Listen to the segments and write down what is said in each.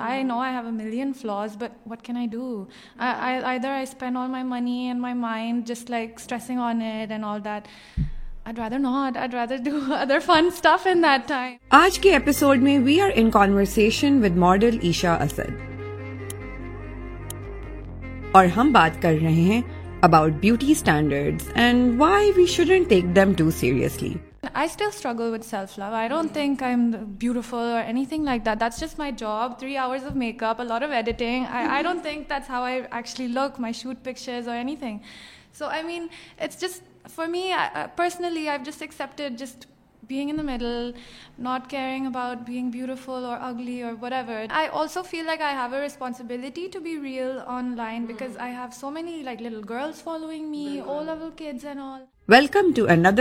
وی آرورس ماڈل ایشا اور ہم بات کر رہے ہیں about بیوٹیسلی I still struggle with self-love. I don't think I'm beautiful or anything like that. That's just my job. 3 hours of makeup, a lot of editing. I don't think that's how I actually look, my shoot pictures or anything. So, I mean, it's just, for me, personally, I've just accepted just being in the middle, not caring about being beautiful or ugly or whatever. I also feel like I have a responsibility to be real online hmm. because I have so many like little girls following me, O-level kids and all. اس pod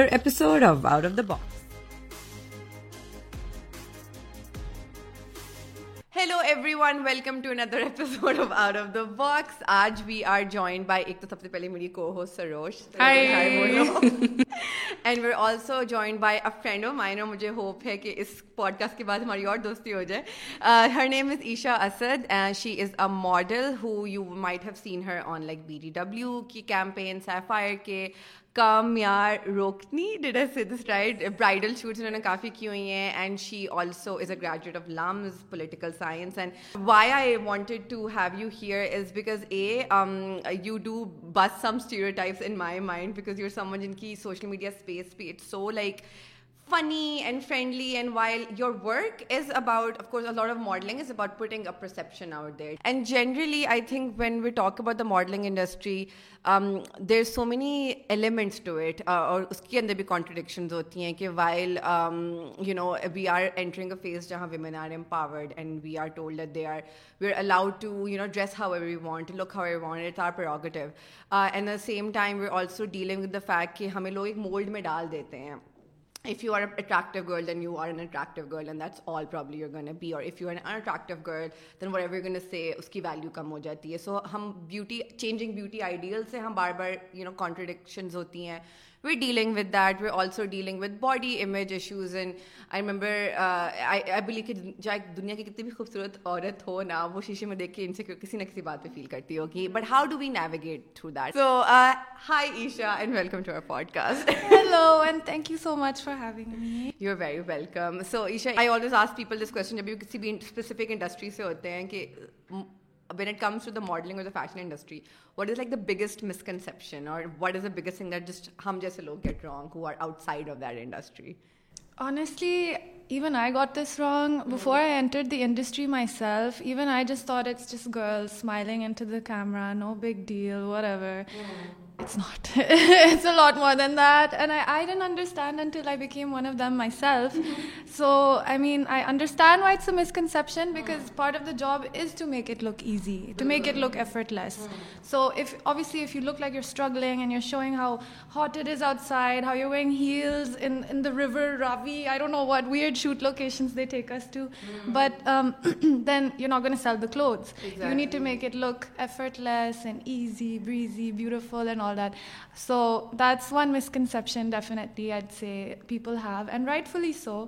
cost کے بعد ہماری اور دوستی ہو جائے her name is Esha Asad she is a model ہو کم یار روکنی ڈیٹا سی دس رائٹ برائڈل شوٹ انہوں نے کافی کی ہوئی ہیں and she also is a graduate of LUMS political science and why I wanted to have you here is because a you do bust some stereotypes in my mind because you کی social media space بھی it's so like funny and friendly and while your work is about of modelling is اباؤٹنگ a perception out and generally I think when we talk about the modelling industry there are so many elements to it اور اس کے اندر بھی contradictions ہوتی ہیں کہ while you know we are entering a phase جہاں women are empowered and we are told allowed to you know dress however look however are پروگیٹو at time we're also dealing ودیکٹ کہ ہمیں لوگ ایک مولڈ میں ڈال دیتے ہیں if you are attractive girl and you are unattractive girl and that's all problem you gonna be اور if you N interactive girl then وار ایوریگرنس سے اس کی ویلیو کم ہو جاتی ہے سو ہم بیوٹی چینجنگ بیوٹی آئیڈیل سے ہم بار بار یو نو کانٹرڈکشنز ہوتی ہیں ویئر uh, کی کتنی بھی خوبصورت عورت ہو نا وہ شیشے میں دیکھ کے ان سے کسی نہ کسی بات پہ فیل کرتی ہوگی but how do we navigate through that سوائیم podcast very welcome so Isha this کو کسی بھی انڈسٹری سے ہوتے ہیں کہ when it comes to the modeling of the fashion industry, what is like the biggest misconception, or what is the biggest thing that just hum jaise log get wrong who are outside of that industry? Honestly, even I got this wrong. Before I entered the industry myself, even I just thought it's just girls smiling into the camera, no big deal, whatever. Mm-hmm. It's not. It's a lot more than that. And I didn't understand until I became one of them myself. Mm-hmm. So, I mean, I understand why it's a misconception, because mm. part of the job is to make it look easy, to make it look mm-hmm. effortless. Mm-hmm. So, if you look like you're struggling and you're showing how hot it is outside, how you're wearing heels in the river Ravi, I don't know what weird shoot locations they take us to, but um, then you're not going to sell the clothes. Exactly. You need to make it look effortless and easy, breezy, beautiful and all. That so that's one misconception ڈیفلی people have and rightfully so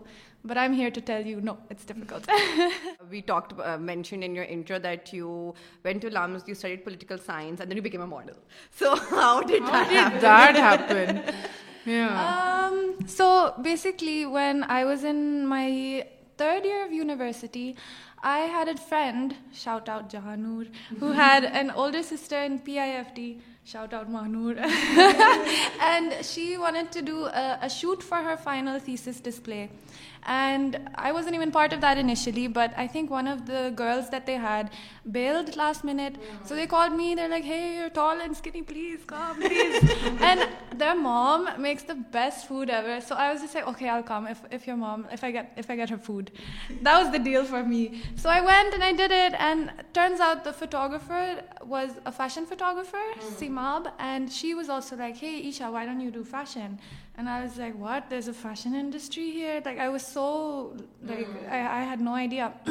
but I am here to tells difficult we talk یورٹر so basically when I was in my third year university I had a friend shout out جہانور who had an older sister Shout out Mahnoor. And she wanted to do a shoot for her final thesis display. And I wasn't even part of that initially, but I think one of the girls that they had bailed last minute. Yeah. So they called me. They're like, hey, you're tall and skinny. Please come, please. And their mom makes the best food ever. So I was just like, okay, I'll come if your mom, if I get her food. That was the deal for me. So I went and I did it. And turns out the photographer was a fashion photographer. Mm-hmm mob, and she was also like, hey Isha, why don't you do fashion? And I was like, what, there's a fashion industry here? Like, I was so like mm. I had no idea.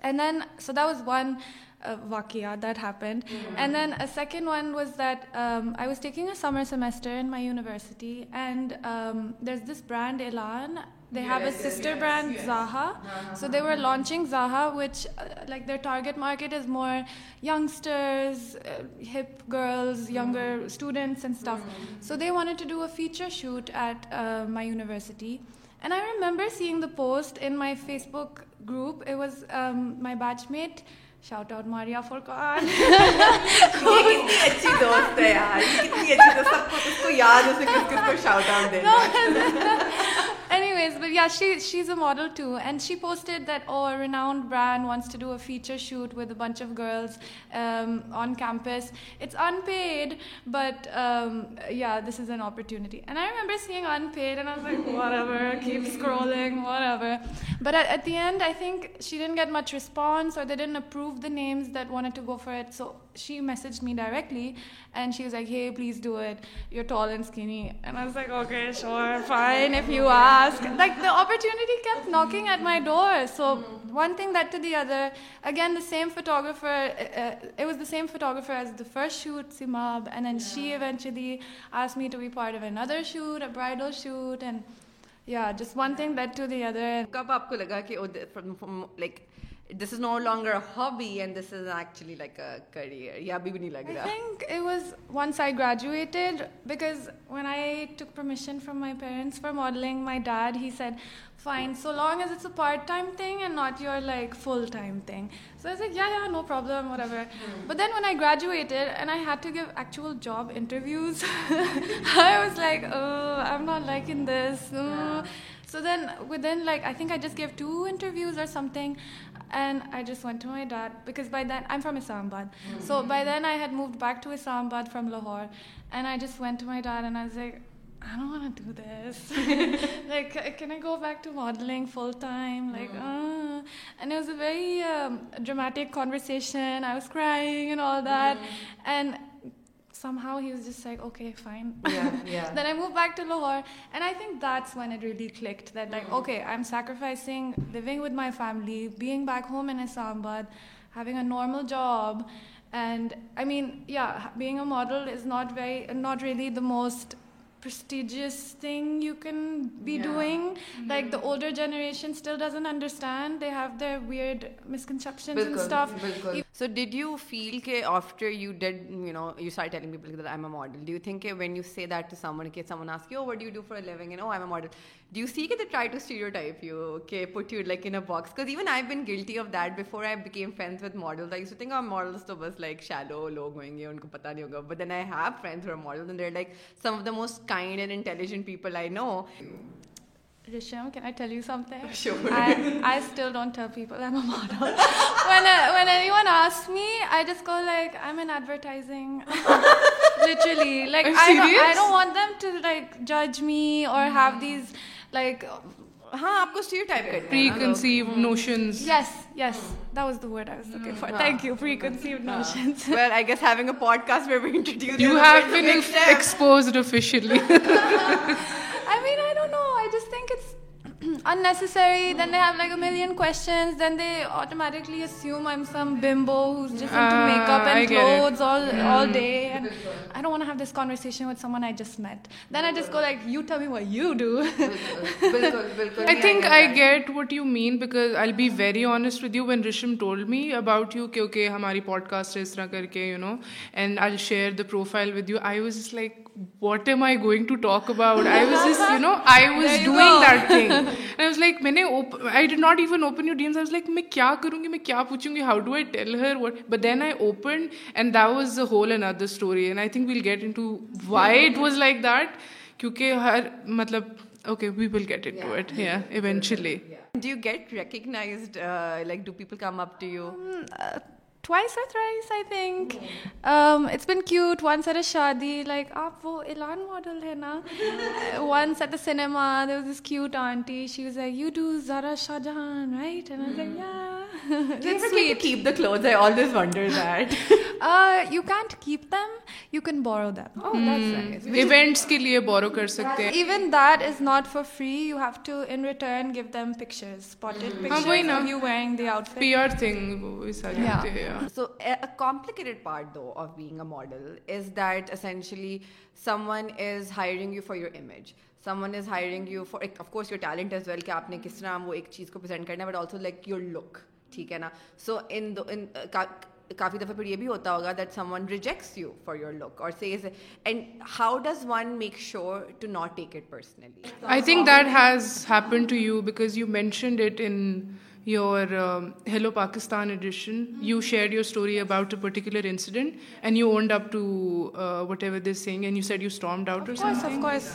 And then so that was one uh, Vakia that happened. Mm. And then a second one was that um, I was taking a summer semester in my university, and um, there's this brand Elan, they have a sister brand, Zaha. So they were launching Zaha, which uh, like their target market is more youngsters, uh, hip girls, mm-hmm. younger students and stuff. Mm-hmm. So they wanted to do a feature shoot at uh, my university. And I remember seeing the post in my Facebook group. It was um, my batchmate, shout out Maria Furqan. No, but yeah, she's a model too, and she posted that oh, a renowned brand wants to do a feature shoot with a bunch of girls um, on campus. It's unpaid, but um, yeah, this is an opportunity. And I remember seeing unpaid, and I was like, whatever, keep scrolling, whatever. But at the end, I think she didn't get much response, or they didn't approve the names that wanted to go for it. So she message me directly and she was I please do it your talk opportunity knocking at my door so one thing that to the other again the same photographer was the same photographer first shoot سیماڈ and she ایونچی ask me to be part of an other shoot bridal shoot یار just one thing that to the other آپ کو لگا کہ this is know longer hobby and this is actually like career ابھی بھی نہیں لگ رہا it was once I graduated because when I took permission from my parents for modelling my dad he said fine so long as it's a part time thing and not your like full time thing so a yeah no problem whatever but then when I graduated and I had to give actual job interviews I was like I am not like in this so then with then like I think I just gave two interviews or something And I just went to my dad, because by then, I'm from Islamabad. Mm-hmm. So by then I had moved back to Islamabad from Lahore. And I just went to my dad and I was like, I don't want to do this. Like, uh, can I go back to modeling full time? Like, mm. uh. And it was a very um, dramatic conversation. I was crying and all that. Mm. And Somehow he was just like, okay, fine. Yeah. Then I moved back to Lahore, and I think that's when it really clicked that like, mm-hmm. okay, I'm sacrificing living with my family, being back home in Islamabad, having a normal job, and I mean, yeah, being a model is not really the most thing you can be doing like the other جنریشنسٹینڈشن so did you feel کے after you did you know you سر telling people I a model ڈی think when you see that someone asks you what you do فارن I a model ڈی سی try to see your type you کے put you like in a box even I been guilty of that before I became friends with model I models تو بس like shallow لوگ ہوئیں گے ان کو پتا نہیں ہوگا but then I have friends models like some of the most جنٹ پیپل آئی نوگلٹائزنگ جج می اور ہاں آپ کو ٹائپ کرتے pre pre conceive conceive notions notions yes yes was was word I I I I I looking for thank you you well guess having podcast where we introduce have been exposed main don't know just in نیسرینکلیٹ get what you mean because be very honest with you ویڈ ریشم told me about you کیونکہ ہماری podcast اس طرح کر کے you know and I share the profile with you I was like what am I going to talk about I was just you know I was doing that thing I was like میں نے I did not even open you DMs I was like میں کیا کروں گی میں کیا پوچھوں گی how do I tell her what but then I open and that was a whole another story and I think we'll get into why it was like that کیونکہ ہر مطلب okay we will get it to it eventually do you get recognised like do people come up to you wise rise I think it's been cute once or a شادی like آپ وہ الان model ہے نا once a cinema شیوزان model is that using you for your image someone is hiring you talent as well کہ آپ نے کس طرح وہ ایک چیز کو ٹھیک ہے نا سو uh, ان کافی دفعہ پھر یہ بھی ہوتا ہوگا that someone rejects you for your look اور Cs and how does one make sure to not take it personally I think that has happen to you because you mentioned it in your hello Pakistan edition you share your story about a particular incident and you owned up to whatever this thing and you set you storm doubt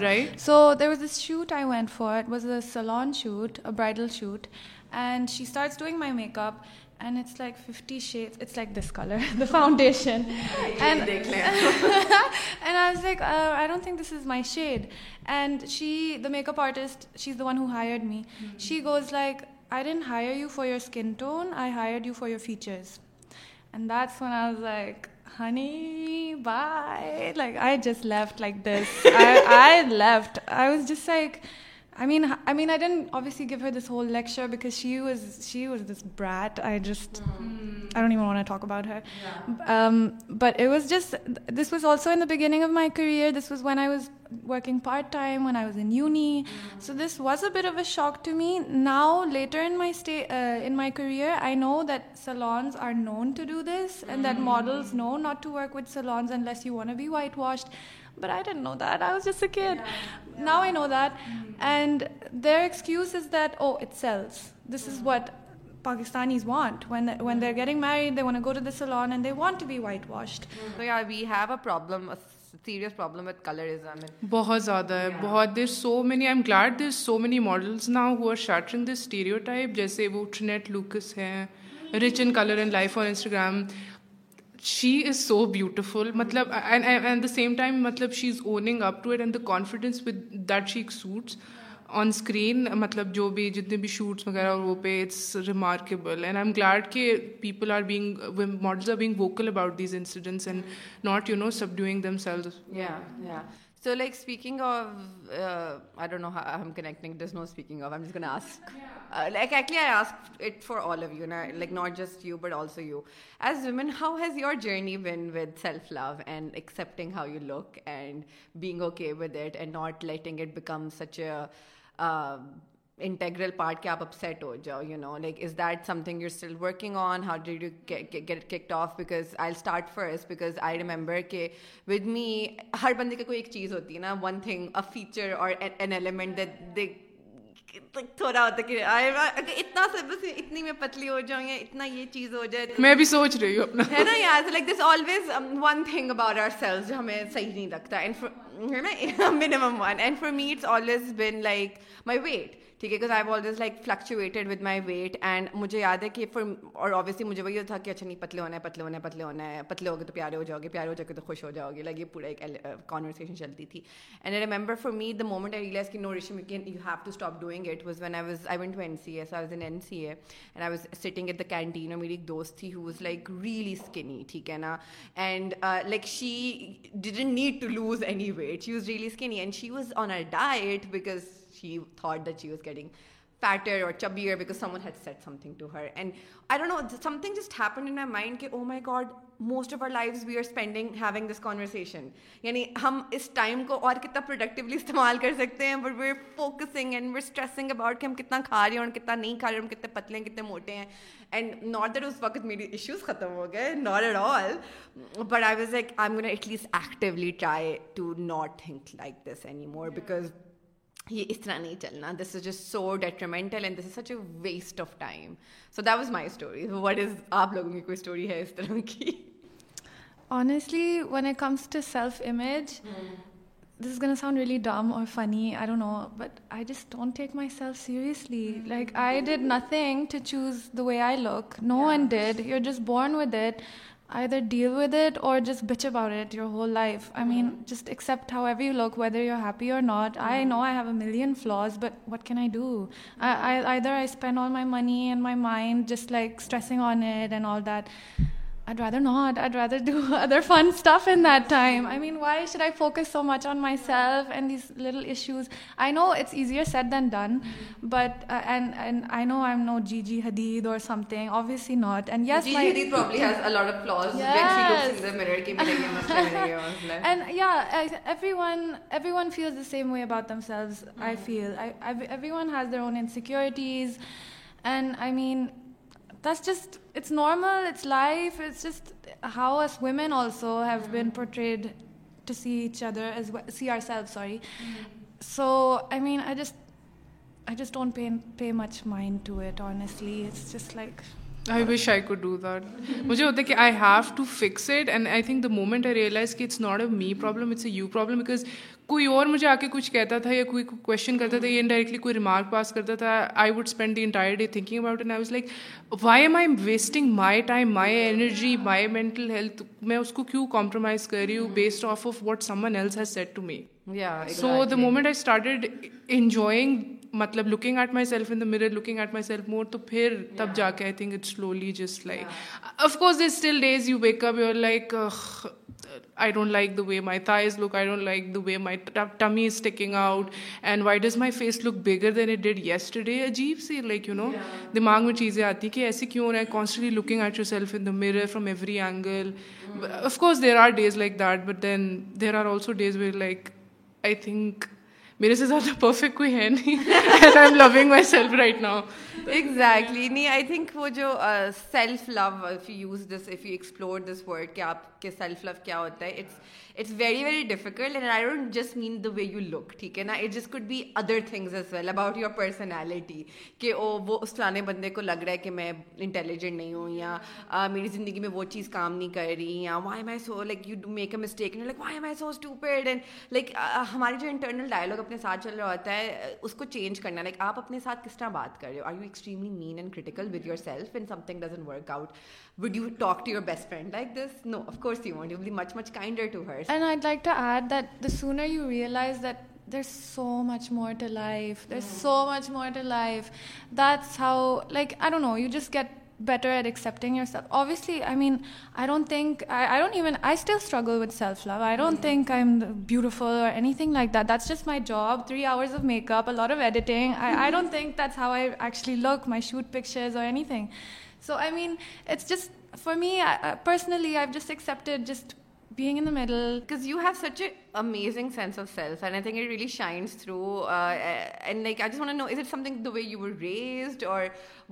right so there was this shoot I went for it was a salon shoot a bridal shoot And she starts doing my makeup, and it's like 50 shades. It's like this color, the foundation. And I was like, uh, I don't think this is my shade. And she, the makeup artist, she's the one who hired me. Mm-hmm. She goes like, I didn't hire you for your skin tone. I hired you for your features. And that's when I was like, honey, bye. Like, I just left like this. I left. I was just like, I mean, I didn't obviously give her this whole lecture because she was this brat. Mm. I don't even want to talk about her. Yeah. Um, but it was just, this was also in the beginning of my career. This was when I was working part-time, when I was in uni. Mm. So this was a bit of a shock to me. Now, later in my uh, career, I know that salons are known to do this and that mm. models know not to work with salons unless you want to be whitewashed. but I didn't know that. I was just a kid. Yeah, yeah. Now I know that. Mm-hmm. And their excuse is that, oh, it sells. This mm-hmm. is what Pakistanis want. When, when they're getting married, they want to go to the salon and they want to be whitewashed. Mm-hmm. So, yeah, we have a problem. a serious problem with colorism. بہت زیادہ ہے بہت there so many I M glad there so many models نا who are sorting this stereotype جیسے وہ ٹرنیٹ looks ہیں rich in colour and life on Instagram she is so beautiful مطلب ایٹ دا سیم ٹائم مطلب she is owning up to it and the confidence with that she suits on screen مطلب جو بھی جتنے بھی shoots وغیرہ وہ پہ it's remarkable and I am glad کہ people are being models are being vocal about these incidents and not you know سب doing themselves So, like, speaking of, uh, I don't know how I'm connecting. There's no speaking of. I'm just going to ask. Uh, like, actually, I asked it for all of you, and not just you, but also you. As women, how has your journey been with self-love and accepting how you look and being okay with it and not letting it become such a uh, integral part کہ آپ upset ہو جاؤ you know like is that some thing you still working on how did you get kick off because I start first because I remember کہ with me ہر بندے کا کوئی ایک چیز ہوتی ہے نا ون تھنگ اے فیچر اور این ایلیمنٹ تھوڑا ہوتا کہ اتنا بس اتنی میں پتلی ہو جاؤں یا اتنا یہ چیز ہو جائے میں بھی سوچ رہی ہوں ہے نا یار like this always one thing about ourselves جو ہمیں صحیح نہیں لگتا one and for me it's always been like my weight ٹھیک ہے because I always like fluctuated with my weight and مجھے یاد ہے کہ فور آبویسلی مجھے وہی تھا کہ اچھا نہیں پتلے ہونا ہے پتلے ہونا ہے پتلے ہونا ہے پتلے ہو گئے تو پیارے ہو جاؤ گے پیارے ہو جاؤ گے تو خوش ہو جاؤ گے لائک یہ پورا ایک کانورسن uh, چلتی تھی and I remember for me the moment I realise کی نو ریشم you have to stop doing it was when I was I went to N C S was N N C A and I was sitting at the canteen اور میری ایک دوست تھی who was like really skinny ٹھیک ہے نا and like she ڈی need to lose any weight she was really skinny and she was on a diet because تھاٹر اور چبیئر and I don't know something just happen in my mind کہ oh my card most of our life we are spending having this conversation یعنی ہم اس time کو اور کتنا productively استعمال کر سکتے ہیں but we are focusing and where stressing about کہ ہم کتنا کھا رہے ہیں اور کتنا نہیں کھا رہے ہیں کتنے پتلے ہیں کتنے موٹے ہیں اینڈ ناٹ دیٹ اس وقت میری ایشوز ختم ہو گئے not at all but I was like I am at least actually try to not think like this any more because یہ اس طرح نہیں چلنا this is just so detrimental and this is such a waste of time so that was my story what is آپ لوگوں کی کوئی story ہے اس طرح کی honestly when it comes to self image this is gonna sound really dumb اور funny I do know but I just don't take myself seriously like I did nothing to choose the way I look no and did you are just born with that either deal with it or just bitch about it your whole life. I mean, just accept however you look, whether you're happy or not. I know I have a million flaws, but what can I do? I either spend all my money and my mind just like stressing on it and all that. I'd rather not. I'd rather do other fun stuff in that time. I mean, why should I focus so much on myself and these little issues? I know it's easier said than done, but uh, and I know I'm no Gigi Hadid or something. Obviously not. And yes, Gigi Hadid probably has a lot of flaws. Yes. When she looks in the mirror, keep thinking, I must. And yeah, everyone feels the same way about themselves. Mm-hmm. I mm. feel everyone has their own insecurities, and I mean. This just it's normal it's life it's just how is women also has been portrayed to see each other سی آر سیل sorry so I mean I just I just don't pay much mind to it honestly it's just like I wish I could do that مجھے ہوتا ہے کہ I have to fix it and I think the moment I realise کہ it's not a me problem it's a you problem because کوئی اور مجھے آ کے کچھ کہتا تھا یا کوئی کوشچن کرتا تھا یا انڈائریکٹلی کوئی ریمارک پاس کرتا تھا I would spend the entire day thinking about and I was like why am I am wasting my time my energy my mental health میں اس کو کیوں کمپرومائز کر رہی ہوں based off off what someone else has said to me so the moment I started enjoying مطلب looking at myself in the mirror looking at myself more تو پھر تب جا کے I think it slowly just like of course this still days you back up your like I don't like the way my thighs look I don't like the way my tummy is taking out and why does my face look bigger than it did yesterday عجیب سی like you نو دماغ میں چیزیں آتی کہ ایسے کیوں constantly looking at yourself in the mirror from every angle of course there are days like that but then there are also days where like I think میرے سے زیادہ پرفیکٹ کوئی ہے نہیں I am loving myself right now exactly نہیں I think وہ جو self love use this if you explore this word کہ آپ کے سیلف لو کیا ہوتا ہے it's it's very very difficult and I don't just mean the way you look ٹھیک ہے نا it just could be other things as well about your personality کہ وہ وہ اس پرانے بندے کو لگ رہا ہے کہ میں انٹیلیجنٹ نہیں ہوں یا میری زندگی میں وہ چیز کام نہیں کر رہی یا why am I so like you make a mistake like why am I so bad and like ہماری جو انٹرنل ڈائلاگ اپنے ساتھ چل رہا ہوتا ہے اس کو چینج کرنا لائک آپ اپنے ساتھ کس طرح بات کر رہے ہو you extremely mean and critical with yourself and something doesn't work out Would you talk to your best friend like this? No, of course you won't. You'll be much, much kinder to her. And I'd like to add that the sooner you realize that there's so much more to life. There's so much more to life. That's how, like, I don't know, you just get better at accepting yourself. Obviously, I mean, I don't think, I still struggle with self-love. I don't mm-hmm. think I'm beautiful or anything like that. That's just my job. 3 hours of makeup, a lot of editing. I don't think that's how I actually look, my shoot pictures or anything. So, I mean, it's just, for me, personally, I've just accepted just being in the middle, because you have such a amazing sense of self and I think it really shines through and like I just know is it something the way you were raised or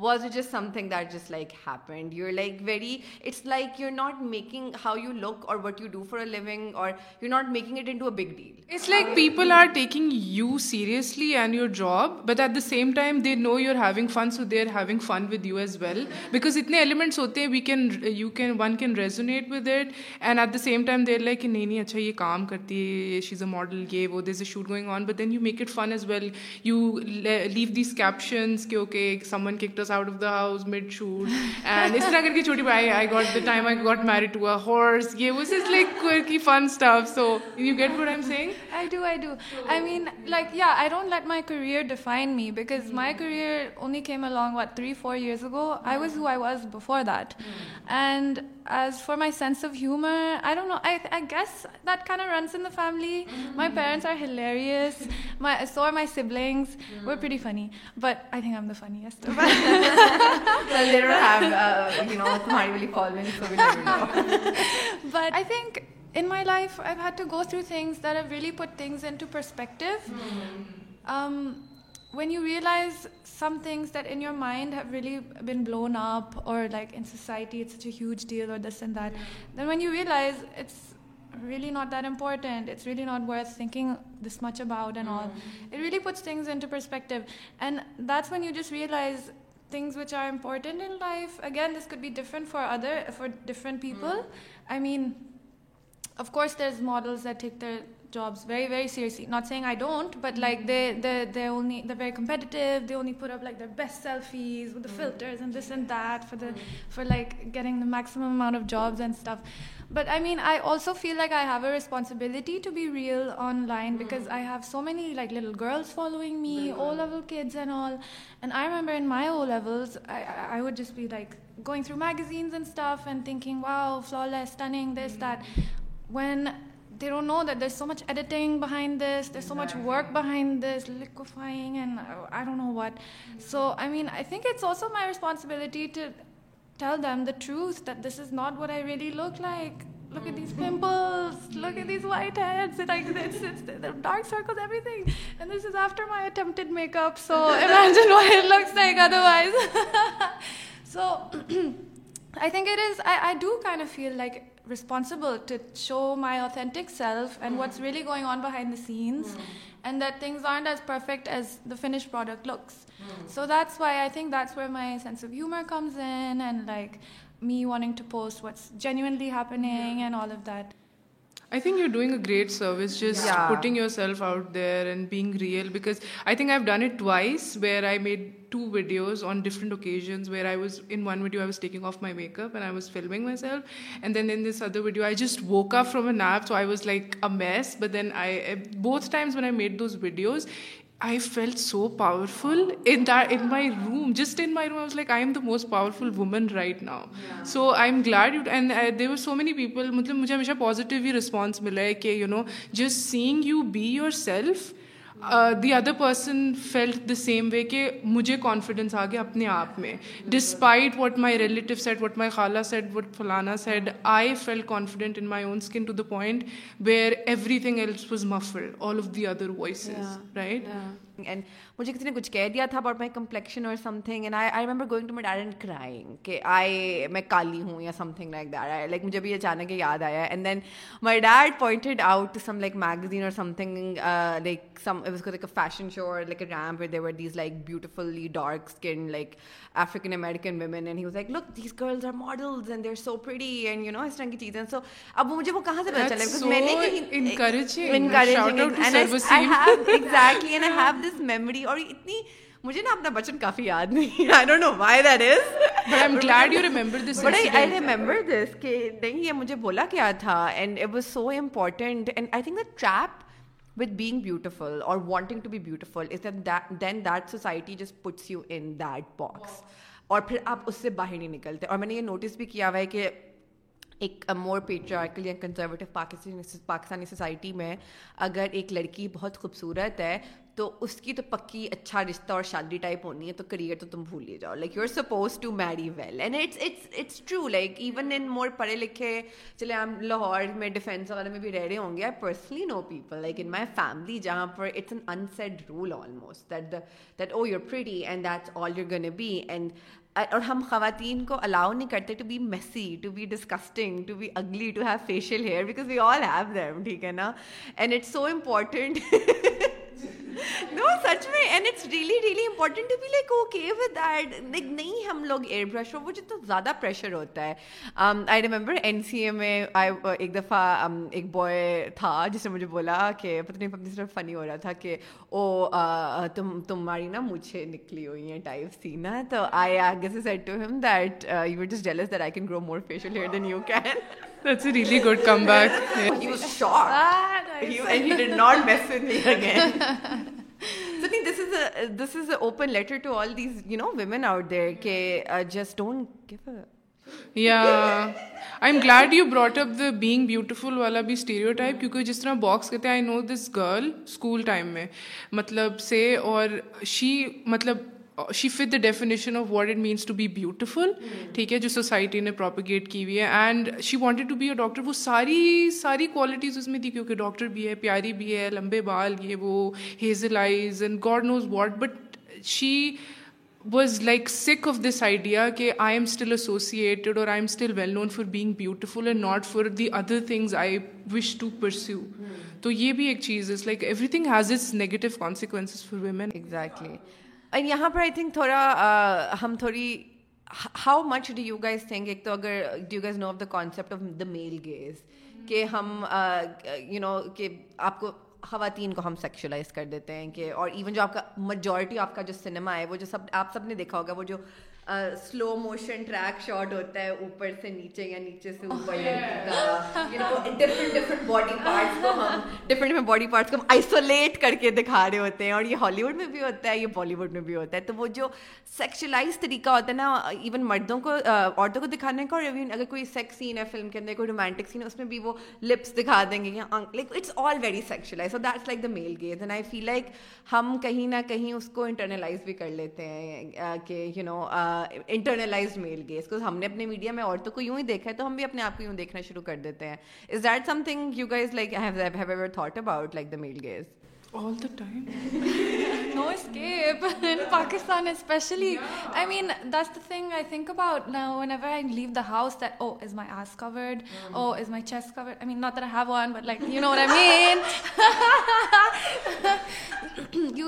was it just something that just like happened you are like very it's like you over not making how you look or what you do for a living or you not making it into a big deal it's like people are taking you seriously and your job but at the same time they know you having fun so they are having fun with you as well because اتنے elements ہوتے ہیں we can you can one can resonate with it and at the same time there like کہ نہیں نہیں اچھا یہ کام کرتی ہے شیز اے ماڈل یہ وہ دز a shoot going on but then you make it fun as well you leave these captions کہ okay someone kicked out of the house mid shoot and اس طرح کر کے چھوٹی بھائی I got the time I got میری to a horse یہ was is like fun stuff so you get for M seeing I do I do I mean like yeah I don't let my career define me because my career only came along what three four years ago I was who I was before that and As for my sense of humor, I don't know. I guess that kind of runs in the family. Mm. My parents are hilarious. So are my siblings. Mm. We're pretty funny. But I think I'm the funniest. Well, they don't have, uh, Kumari will call me, so we never know. But I think in my life, I've had to go through things that have really put things into perspective. Mm. Um, when you realize some things that in your mind have really been blown up, or like in society it's such a huge deal or this and that, then when you realize it's really not that important, it's really not worth thinking this much about and all, mm. it really puts things into perspective. And that's when you just realize things which are important in life. Again, this could be different for different people. Mm. I mean, of course, there's models that take their jobs very, very seriously. Not saying I don't, but like mm. they're very competitive. They only put up like their best selfies with the mm. filters and this and that mm. for like getting the maximum amount of jobs and stuff. But I mean, I also feel like I have a responsibility to be real online because I have so many like little girls following me, O-level kids and all. And I remember in my O-levels, I would just be like going through magazines and stuff and thinking, wow, flawless, stunning, this, that when they don't know that there's so much editing behind this, there's so much work behind this, liquefying and uh, I don't know what. So, I mean, I think it's also my responsibility to tell them the truth that this is not what I really look like. Look at these pimples, look at these white heads, the dark circles, everything. And this is after my attempted makeup, so imagine what it looks like otherwise. So I think it is, I do kind of feel like responsible to show my authentic self and what's mm. really going on behind the scenes, mm. and that things aren't as perfect as the finished product looks. Mm. So that's why I think that's where my sense of humor comes in, and like me wanting to post what's genuinely happening and all of that. I think you're doing a great service, just putting yourself out there and being real, because I think I've done it twice where I made two videos on different occasions where I was, in one video I was taking off my makeup and I was filming myself, and then in this other video I just woke up from a nap, so I was like a mess. But then eh, both times when I made those videos, I feel so powerful in in my room just in my room like I am the most powerful woman right now so I M glad you and they are so many people مطلب مجھے ہمیشہ positive ہی response ملا ہے کہ you know just saying you be yourself the other person felt the same way کہ مجھے confidence آ گیا اپنے آپ میں despite what my relative said what my خالہ سیٹ وٹ فلانا said I feel confident in my own skin to the point where everything else was muffled all of the other voices right thinking and مجھے کسی نے کچھ کہہ دیا تھا about my complexion اور some thing and I I remember going to my dad and crying کہ I میں کالی ہوں یا some thing like that I like مجھے بھی اچانک یاد آیا and then my dad pointed out some like magazine اور some thing like like a fashion show اور like a ramp where they were these like beautifully dark skin like African American women and he was like look these girls are models and they're so pretty and you know اس طرح کی چیزیں سو اب مجھے وہ کہاں سے پتہ چلے بیکاز میں نے دس میموری اور اتنی مجھے نا اپنا بچن کافی یاد نہیں نہیں یہ مجھے بولا کیا تھا and it was so important and I think the trap with being beautiful اور wanting to be beautiful is then that society جس puts you in that box اور پھر آپ اس سے باہر نہیں نکلتے اور میں نے یہ نوٹس بھی کیا ہوا ہے کہ ایک مور پیٹریکل یا کنزرویٹو پاکستانی سوسائٹی میں اگر ایک لڑکی بہت خوبصورت ہے تو اس کی تو پکی اچھا رشتہ اور شادی ٹائپ ہونی ہے تو کریئر تو تم بھول ہی جاؤ like you are suppose to marry well and it's it's it's true like even in more پڑھے لکھے چلے ہم لاہور میں ڈیفینس والے میں بھی رہ رہے ہوں گے I personally know people like in my family جہاں پر it's an unsaid rule almost that that oh you're pretty and that's all you're gonna be and اور ہم خواتین کو الاؤ نہیں کرتے to be messy to be disgusting to be ugly to have facial hair because we all have them ٹھیک ہے نا and it's so important no سچ میں and it's really really important to be like okay with that like نہیں ہم لوگ year brush ہو وہ جتنا زیادہ پریشر ہوتا ہے آئی ریمبر این سی اے میں ایک دفعہ um, ایک بوائے تھا جس نے مجھے بولا کہ پتہ نہیں اپنی طرف فنی ہو رہا تھا کہ او تم تمہاری نا مجھے نکلی ہوئی ہیں ٹائپ سی نا تو I I guess set to ہم that you wait is deals that I can grow more facial hair then you can being beautiful والا بھی اسٹیریو ٹائپ کیونکہ جس طرح باکس کہتے ہیں I know this girl school time میں مطلب سے اور شی مطلب she fit the definition of what it means to be beautiful ٹھیک ہے جو سوسائٹی نے پروپیگیٹ کی ہوئی ہے and she wanted to be a doctor وہ ساری ساری کوالٹیز اس میں تھی کیونکہ ڈاکٹر بھی ہے پیاری بھی ہے لمبے بال یہ وہ hazel eyes and God knows what but she was like sick of this idea کہ آئی ایم اسٹل ایسوسیٹڈ اور I am still well known for being beautiful and not for the other things I wish to perceive تو یہ بھی ایک چیز is like everything has its negative consequences for women exactly and یہاں پر I think تھوڑا ہم تھوڑی how much do you guys think ایک تو اگر you guys know of the concept of the male gaze کہ ہم یو نو کہ آپ کو خواتین کو ہم سیکشولائز کر دیتے ہیں کہ اور ایون جو آپ کا میجورٹی آپ کا جو سنیما ہے وہ جو سب آپ سب نے دیکھا ہوگا وہ جو سلو موشن ٹریک شاٹ ہوتا ہے اوپر سے نیچے یا نیچے سے اوپر different different body parts body parts کو ہم آئسولیٹ کر کے دکھا رہے ہوتے ہیں اور یہ ہالی ووڈ میں بھی ہوتا ہے یہ بالی ووڈ میں بھی ہوتا ہے تو وہ جو سیکشلائز طریقہ ہوتا ہے نا ایون مردوں کو عورتوں کو دکھانے کا اور ایون اگر کوئی سیکس سین ہے فلم کے اندر کوئی رومانٹک سین ہے اس میں بھی وہ لپس دکھا دیں گے یا like it's all very sexualize so that's like the male gaze and I feel like ہم کہیں نہ کہیں اس کو انٹرنلائز بھی کر لیتے ہیں کہ you know internalize male gaze because ہم نے اپنے میڈیا میں عورتوں کو یوں ہی دیکھا ہے تو ہم بھی اپنے آپ کو یوں دیکھنا شروع کر دیتے ہیں is that some thing you guys like ever thought about like the male gaze all the time no escape Pakistan especially I mean this the thing I think about whenever I leave the house that oh is my ass covered oh is my chest covered I mean not I have one but like you know I mean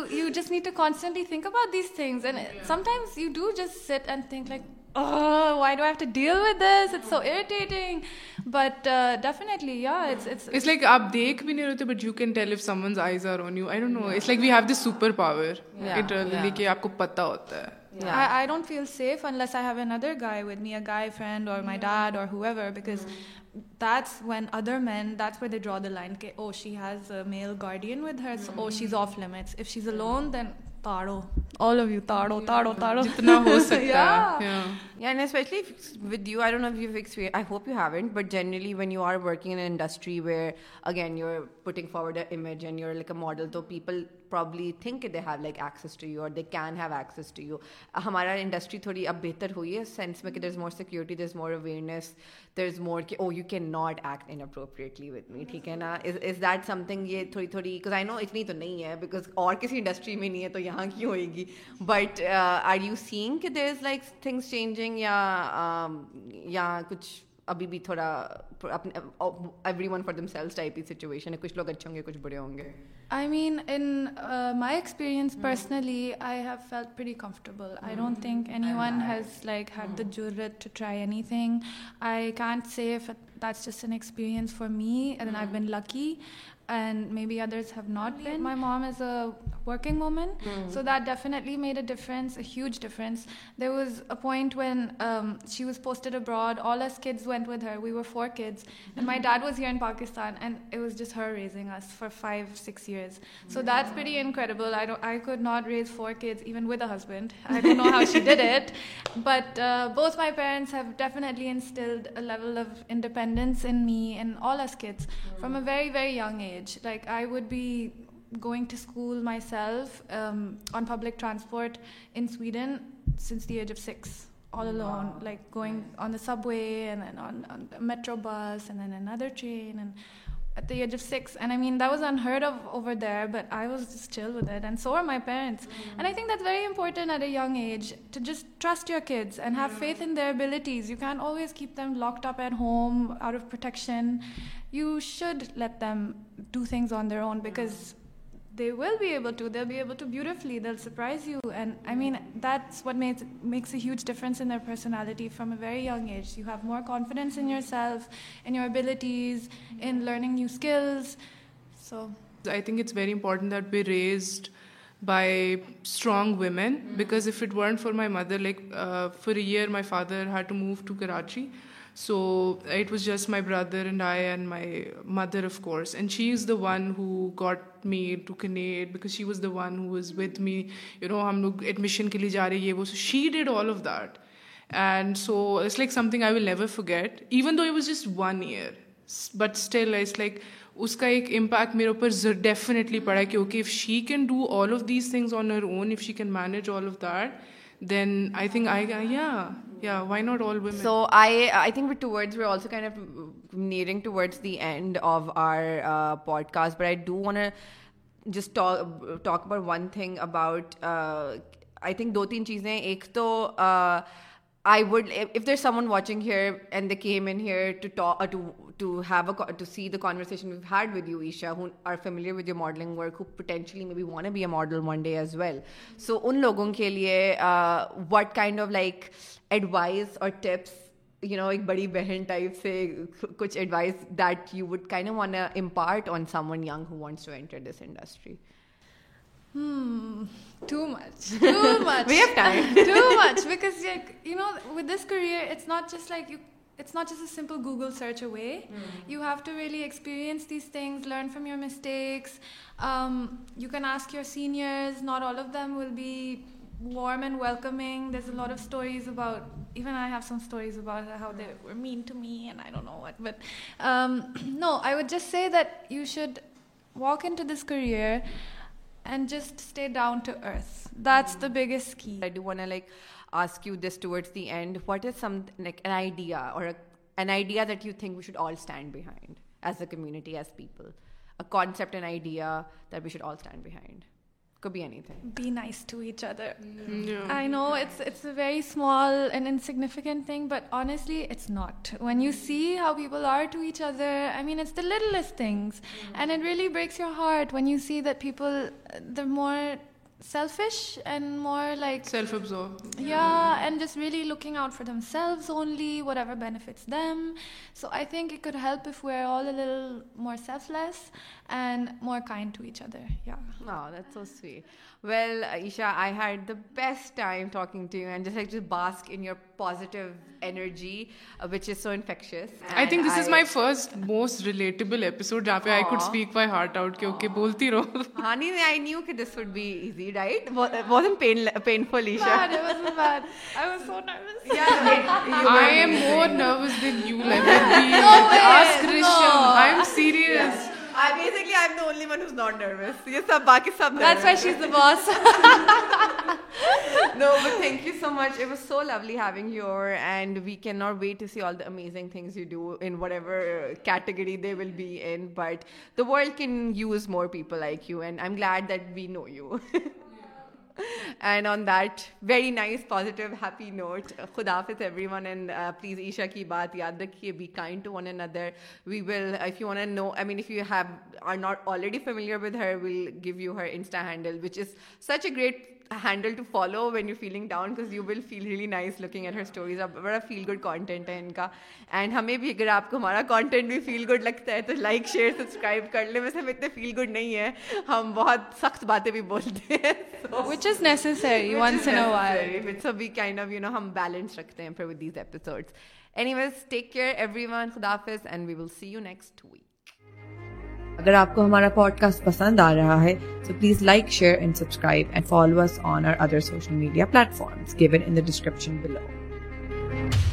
آپ دیکھ بھی نہیں ہوتے ہوتا ہے other men that's we they draw the line کہ oh she has male guardian if she is a I hope you have but generally when you are working N industry where again are putting forward image and are like a model تو people probably think کہ have like access to you or they can have access to you ہمارا industry تھوڑی اب بہتر ہوئی ہے sense میں کہ there is more security there is more awareness there is more کہ oh you can not act inappropriately with me ٹھیک ہے نا از دیٹ سم تھنگ یہ تھوڑی تھوڑی بکاز آئی نو اتنی تو نہیں ہے بیکاز اور کسی انڈسٹری میں نہیں ہے تو یہاں کی ہوئے گی بٹ آر یو سینگ کہ there is like things changing یا کچھ ابھی بھی تھوڑا everyone for themselves type کی سچویشن ہے کچھ لوگ اچھے ہوں گے کچھ برے ہوں گے I mean in my experience personally I have felt very comfortable I don't think anyone has like had the جورت to try anything I can't say that's just an experience for me and I been lucky and maybe others have not been. My mom is a working woman, hmm. so that definitely made a difference, a huge difference. There was a point when um, she was posted abroad, all us kids went with her. We were 4 kids, and my dad was here in Pakistan, and it was just her raising us for 5-6 years. So hmm. that's pretty incredible. I could not raise 4 kids even with a husband. I don't know how she did it, but uh, both my parents have definitely instilled a level of independence in me and all us kids from a hmm. very, very young age. Like, I would be going to school myself um, on public transport in Sweden since the age of 6, all alone. Wow. Like going on the subway and then on a metro bus and then another train and at the age of 6. And I mean, that was unheard of over there, but I was just chill with it. And so are my parents. Mm. And I think that's very important at a young age, to just trust your kids and have mm-hmm. faith in their abilities. You can't always keep them locked up at home, out of protection. You should let them do things on their own, because they will be able to. They'll be able to beautifully. They'll surprise you. And I mean, that's what makes a huge difference in their personality from a very young age. You have more confidence in yourself, in your abilities, in learning new skills. So I think it's very important that we're raised by strong women, mm-hmm. because if it weren't for my mother, uh, for a year my father had to move to Karachi. So it was just my brother and I and my mother of course and she is the one who got me to connect because she was the one who is with me you know ہم لوگ admission کے لیے جا رہی ہے وہ so she did all of that and so it's like something I will never forget get even though it was just one year but still it's like اس کا ایک امپیکٹ میرے اوپر ڈیفینیٹلی پڑا کیونکہ if she can do all of these things on her own if she can manage all of that then I think ٹوسو nearing to word the end of our podcast but جس talk one thing about دو تین چیزیں ایک تو I would if there someone watching here and the came انیئر لوگوں کے لیے what kind of like type سے کچھ It's not just a simple Google search away. Mm. You have to really experience these things, learn from your mistakes. Um, you can ask your seniors. Not all of them will be warm and welcoming. There's a lot of stories about, even I have some stories about how they were mean to me and I don't know what. But um, no, I would just say that you should walk into this career and just stay down to earth. That's mm. the biggest key. I do want to ask you this towards the end. What is some like an idea or an idea that you think we should all stand behind as a community, as people? A concept, an idea that we should all stand behind. Could be anything. Be nice to each other. Mm. Yeah. I know it's a very small and insignificant thing, but honestly, it's not. When you see how people are to each other, I mean, it's the littlest things. Mm. And it really breaks your heart when you see that people, the more selfish and more like self-absorbed. Yeah, and just really looking out for themselves only, whatever benefits them. So I think it could help if we're all a little more selfless and more kind to each other. Yeah. Oh, that's so sweet. Well Aisha I had the best time talking to you and just like to bask in your positive energy which is so infectious I think this is my first most relatable episode جہاں پہ I could speak my heart out کے okay بولتی رہو ہاں نہیں I knew کہ this would be easy right was in painful Aisha I am more nervous than you like I am serious thank you so much so lovely having your and we can not wait to see all the amazing things you do in ever category they will be in but the world can use more people like you and I am glad that we know you and on that very nice positive happy note خدا حافظ everyone and please Aisha کی بات یاد رکھیے be kind to one another we will if you one and no I mean if you have are not already familiar with her will give you her insta handle which is such a great handle to follow when you feeling down because you will feel really nice looking at her stories اب بڑا feel good content ہے ان کا and ہمیں بھی اگر آپ کو ہمارا کانٹینٹ بھی فیل گڈ لگتا ہے تو لائک شیئر سبسکرائب کر لیں ویسے ہم اتنے فیل گڈ نہیں ہے ہم بہت سخت باتیں بھی بولتے ہیں which is necessary once in a we kind of you know ہم بیلنس رکھتے ہیں پھر with these episodes anyways take care everyone خدا حافظ and we will see you next week اگر آپ کو ہمارا پوڈ کاسٹ پسند آ رہا ہے تو please like share and subscribe and us on our other social media given in description blue